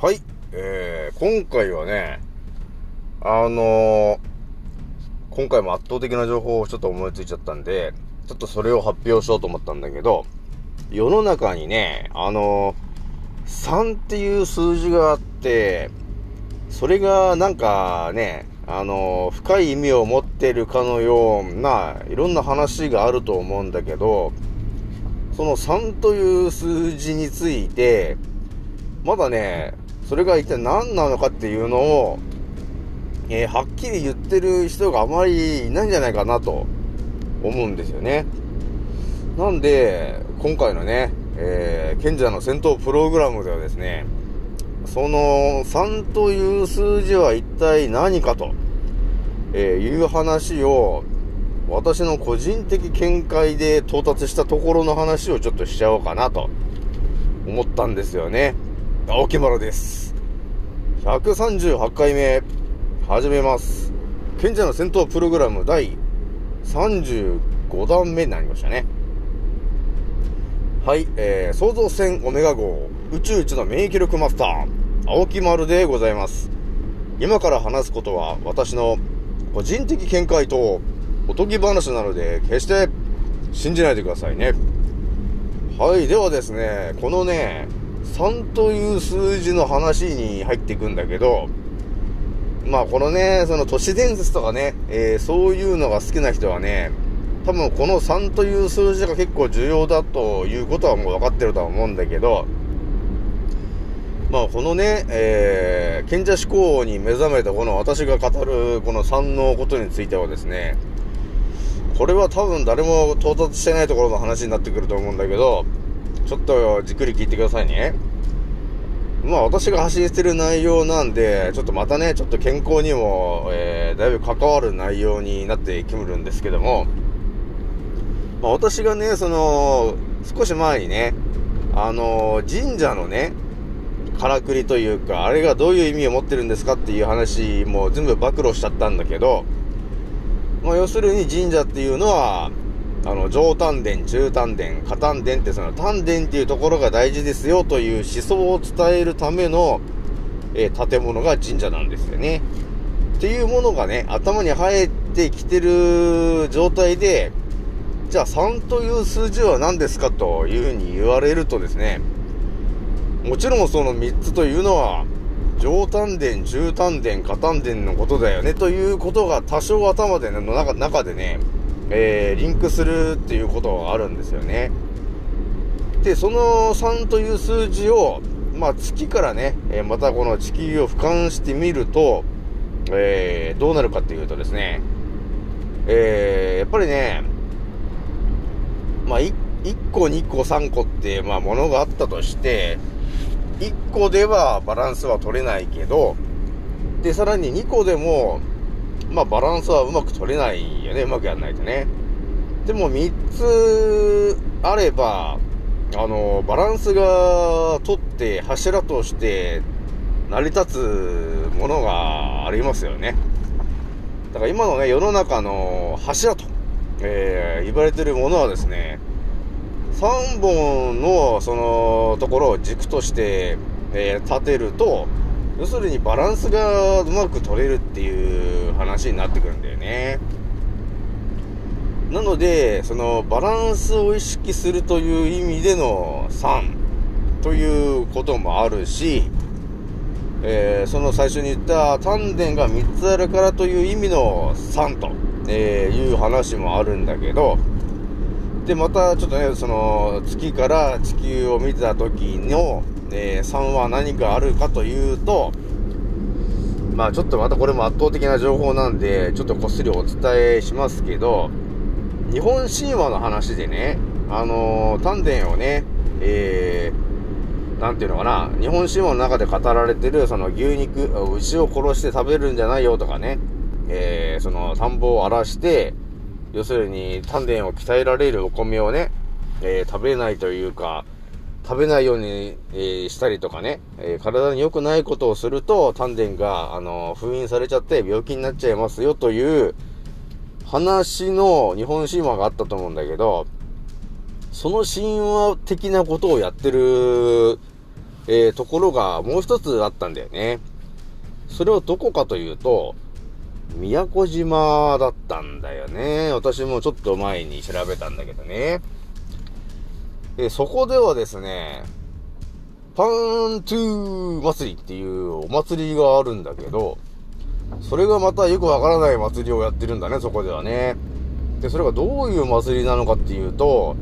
はい、えー、今回はね、あのー、今回も圧倒的な情報をちょっと思いついちゃったんで、ちょっとそれを発表しようと思ったんだけど、世の中にね、あのー、3っていう数字があって、それがなんかね、あのー、深い意味を持ってるかのような、いろんな話があると思うんだけど、その3という数字について、まだね、それが一体何なのかっていうのを、えー、はっきり言ってる人があまりいないんじゃないかなと思うんですよね。なんで、今回のね、えー、賢者の戦闘プログラムではですね、その3という数字は一体何かと、えー、いう話を私の個人的見解で到達したところの話をちょっとしちゃおうかなと思ったんですよね。青木丸です。138回目、始めます。賢者の戦闘プログラム第35弾目になりましたね。はい、えー、創造船オメガ号宇宙一の免疫力マスター、青木丸でございます。今から話すことは私の個人的見解とおとぎ話なので、決して信じないでくださいね。はい、ではですね、このね、3という数字の話に入っていくんだけど、まあこのね、その都市伝説とかね、えー、そういうのが好きな人はね、多分この3という数字が結構重要だということはもう分かってるとは思うんだけど、まあこのね、えー、賢者思考に目覚めたこの私が語るこの3のことについてはですね、これは多分誰も到達してないところの話になってくると思うんだけど、ちょっとじっくり聞いてくださいね。まあ私が発信してる内容なんで、ちょっとまたね、ちょっと健康にも、えー、だいぶ関わる内容になってきるんですけども、まあ私がね、その、少し前にね、あのー、神社のね、からくりというか、あれがどういう意味を持ってるんですかっていう話も全部暴露しちゃったんだけど、まあ、要するに神社っていうのは、あの、上丹田、中丹田、下丹田ってその丹田っていうところが大事ですよという思想を伝えるための、えー、建物が神社なんですよね。っていうものがね、頭に生えてきてる状態で、じゃあ3という数字は何ですかというふうに言われるとですね、もちろんその3つというのは、上丹田、中丹田、下丹田のことだよね、ということが多少頭で、ね、の中中でね、えー、リンクするっていうことがあるんですよね。で、その3という数字を、まあ、月からね、え、またこの地球を俯瞰してみると、えー、どうなるかっていうとですね、えー、やっぱりね、まあ、1個、2個、3個って、まあ、ものがあったとして、1個ではバランスは取れないけど、で、さらに2個でも、まあバランスはうまく取れないよね、うまくやんないとね。でも3つあれば、あの、バランスが取って柱として成り立つものがありますよね。だから今のね、世の中の柱と、えー、言われてるものはですね、3本のそのところを軸として、えー、立てると、要するにバランスがうまく取れるっていうになってくるんだよね。なので、そのバランスを意識するという意味での3ということもあるし、えー、その最初に言った丹田が3つあるからという意味の3と、えいう話もあるんだけど、で、またちょっとね、その月から地球を見た時の、えー、3は何かあるかというと、まあちょっとまたこれも圧倒的な情報なんで、ちょっとこっそりお伝えしますけど、日本神話の話でね、あのー、丹田をね、えー、なんていうのかな、日本神話の中で語られてる、その牛肉、牛を殺して食べるんじゃないよとかね、えー、その田んぼを荒らして、要するに丹田を鍛えられるお米をね、えー、食べないというか、食べないように、えー、したりとかね、えー、体に良くないことをすると、丹田が、あの封印されちゃって病気になっちゃいますよという話の日本神話があったと思うんだけど、その神話的なことをやってるえー、ところがもう一つあったんだよね。それはどこかというと、宮古島だったんだよね。私もちょっと前に調べたんだけどね。えそこではですね、パントゥー祭りっていうお祭りがあるんだけど、それがまたよくわからない祭りをやってるんだね、そこではね。で、それがどういう祭りなのかっていうと、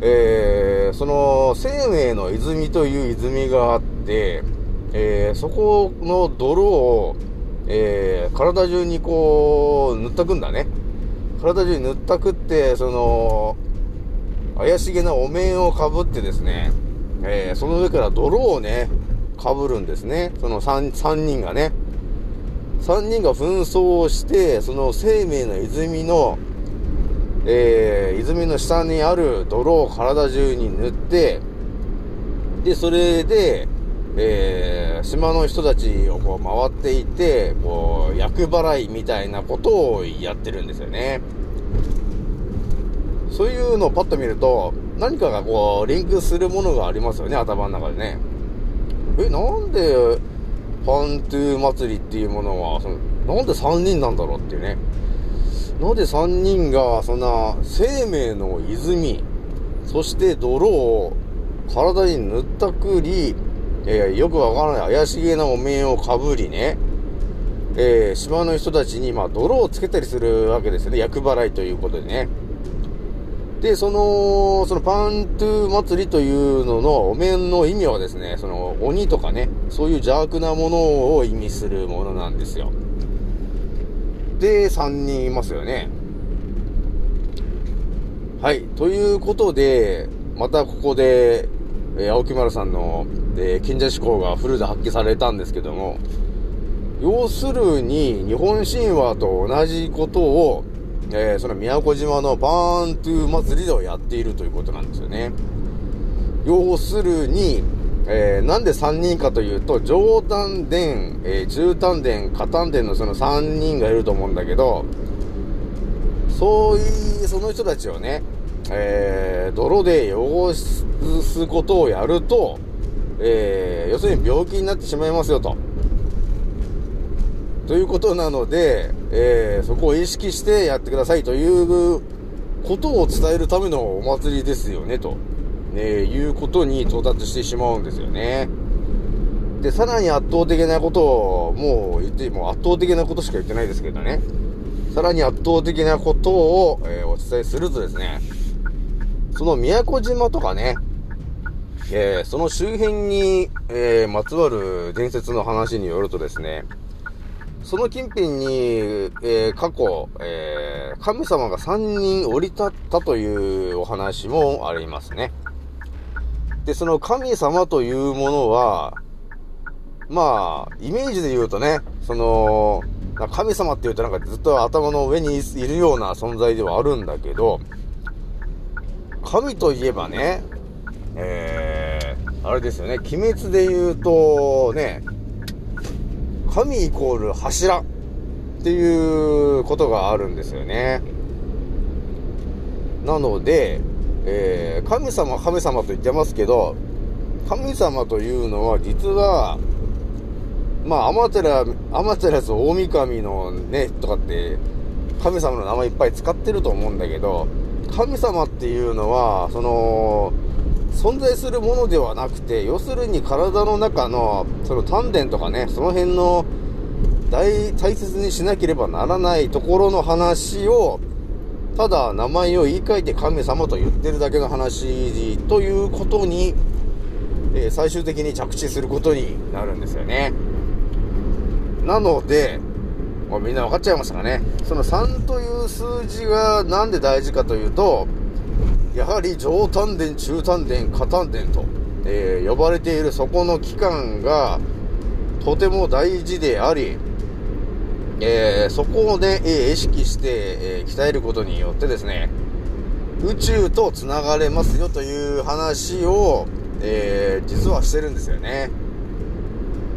えー、その、生命の泉という泉があって、えー、そこの泥を、えー、体中にこう、塗ったくんだね。体中に塗ったくって、その、怪しげなお面をかぶってですね、えー、その上から泥をね、かぶるんですね。その 3, 3人がね。3人が紛争をして、その生命の泉の、えー、泉の下にある泥を体中に塗って、で、それで、えー、島の人たちをこう回っていて、こう、厄払いみたいなことをやってるんですよね。そういうのをパッと見ると、何かがこう、リンクするものがありますよね、頭の中でね。え、なんで、パントゥー祭りっていうものは、その、なんで3人なんだろうっていうね。なんで3人が、そんな、生命の泉、そして泥を体に塗ったくり、えー、よくわからない怪しげなお面をかぶりね、えー、島の人たちに、まあ、泥をつけたりするわけですよね。厄払いということでね。で、その、そのパントゥー祭りというののお面の意味はですね、その鬼とかね、そういう邪悪なものを意味するものなんですよ。で、3人いますよね。はい。ということで、またここで、えー、青木丸さんの、えー、賢者思考がフルで発揮されたんですけども、要するに、日本神話と同じことを、えー、その宮古島のバーントゥー祭りではやっているということなんですよね。要するに、えー、なんで3人かというと、上丹田、えー、中丹田、下丹田のその3人がいると思うんだけど、そういう、その人たちをね、えー、泥で汚すことをやると、えー、要するに病気になってしまいますよと。ということなので、えー、そこを意識してやってくださいということを伝えるためのお祭りですよね、と、ね、いうことに到達してしまうんですよね。で、さらに圧倒的なことを、もう言って、もう圧倒的なことしか言ってないですけどね。さらに圧倒的なことを、えー、お伝えするとですね、その宮古島とかね、えー、その周辺に、えー、まつわる伝説の話によるとですね、その近辺に、えー、過去、えー、神様が3人降り立ったというお話もありますね。で、その神様というものは、まあ、イメージで言うとね、その、神様って言うとなんかずっと頭の上にいるような存在ではあるんだけど、神といえばね、えー、あれですよね、鬼滅で言うとね、神イコール柱っていうことがあるんですよね。なので、えー、神様、神様と言ってますけど、神様というのは実は、まあ、アマテラ、アマテラス大神のね、とかって、神様の名前いっぱい使ってると思うんだけど、神様っていうのは、その、存在するものではなくて、要するに体の中の、その丹田とかね、その辺の大、大切にしなければならないところの話を、ただ名前を言い換えて神様と言ってるだけの話ということに、えー、最終的に着地することになるんですよね。なので、もうみんな分かっちゃいましたかね。その3という数字がなんで大事かというと、やはり上丹田、中丹田、下丹田と、えー、呼ばれているそこの期間がとても大事であり、えー、そこをね、え、意識して、え鍛えることによってですね、宇宙と繋がれますよという話を、え実はしてるんですよね。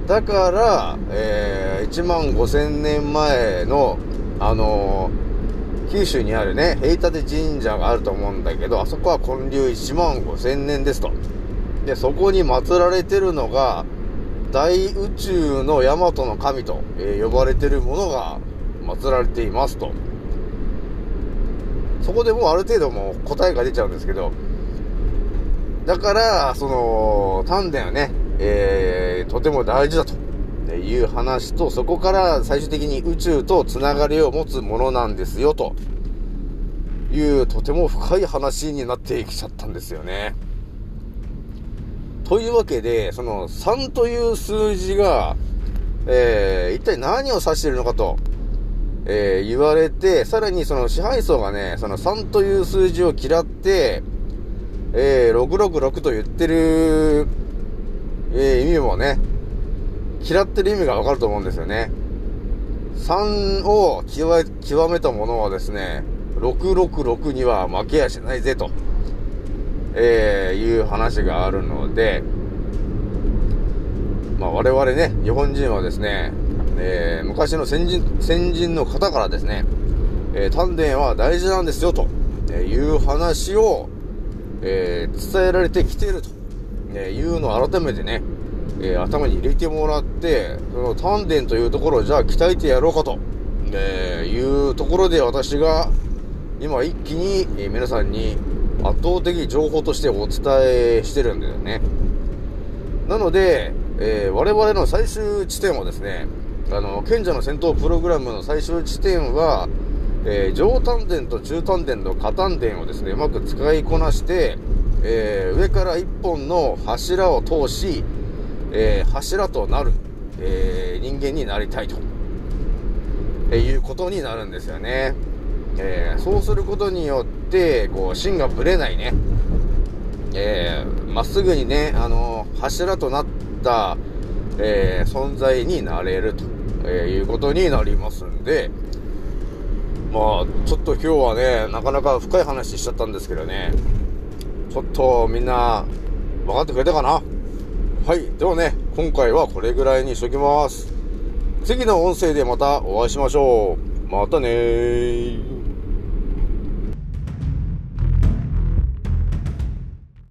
だから、え1万5000年前の、あの九州にあるね、平立神社があると思うんだけど、あそこは建立1万5000年ですと。で、そこに祀られてるのが、大宇宙の大和の神と、えー、呼ばれてるものが祀られていますと。そこでもうある程度もう答えが出ちゃうんですけど、だから、その、丹田はね、えー、とても大事だとていう話と、そこから最終的に宇宙とつながりを持つものなんですよ、という、とても深い話になってきちゃったんですよね。というわけで、その3という数字が、えー、一体何を指しているのかと、えー、言われて、さらにその支配層がね、その3という数字を嫌って、えー、666と言ってる、えー、意味もね、嫌ってる意味がわかると思うんですよね。3を極めたものはですね、666には負けやしないぜと。えー、いう話があるので、まあ、我々ね、日本人はですね、えー、昔の先人、先人の方からですね、えー、丹田は大事なんですよ、という話を、えー、伝えられてきていると、えいうのを改めてね、え頭に入れてもらって、その丹田というところをじゃあ鍛えてやろうかと、えいうところで私が今一気に、皆さんに圧倒的情報としてお伝えしてるんだよね。なので、えー、我々の最終地点はですね、あの、賢者の戦闘プログラムの最終地点は、えー、上丹田と中丹田と下丹田をですね、うまく使いこなして、えー、上から一本の柱を通し、えー、柱となる、えー人間になりたいと、えいうことになるんですよね。えそうすることによって、こう、芯がぶれないね、えまっすぐにね、あの柱となった、え存在になれると、えいうことになりますんで、まあ、ちょっと今日はね、なかなか深い話しちゃったんですけどね、ちょっとみんな、分かってくれたかな？はい。ではね、今回はこれぐらいにしときます。次の音声でまたお会いしましょう。またねー。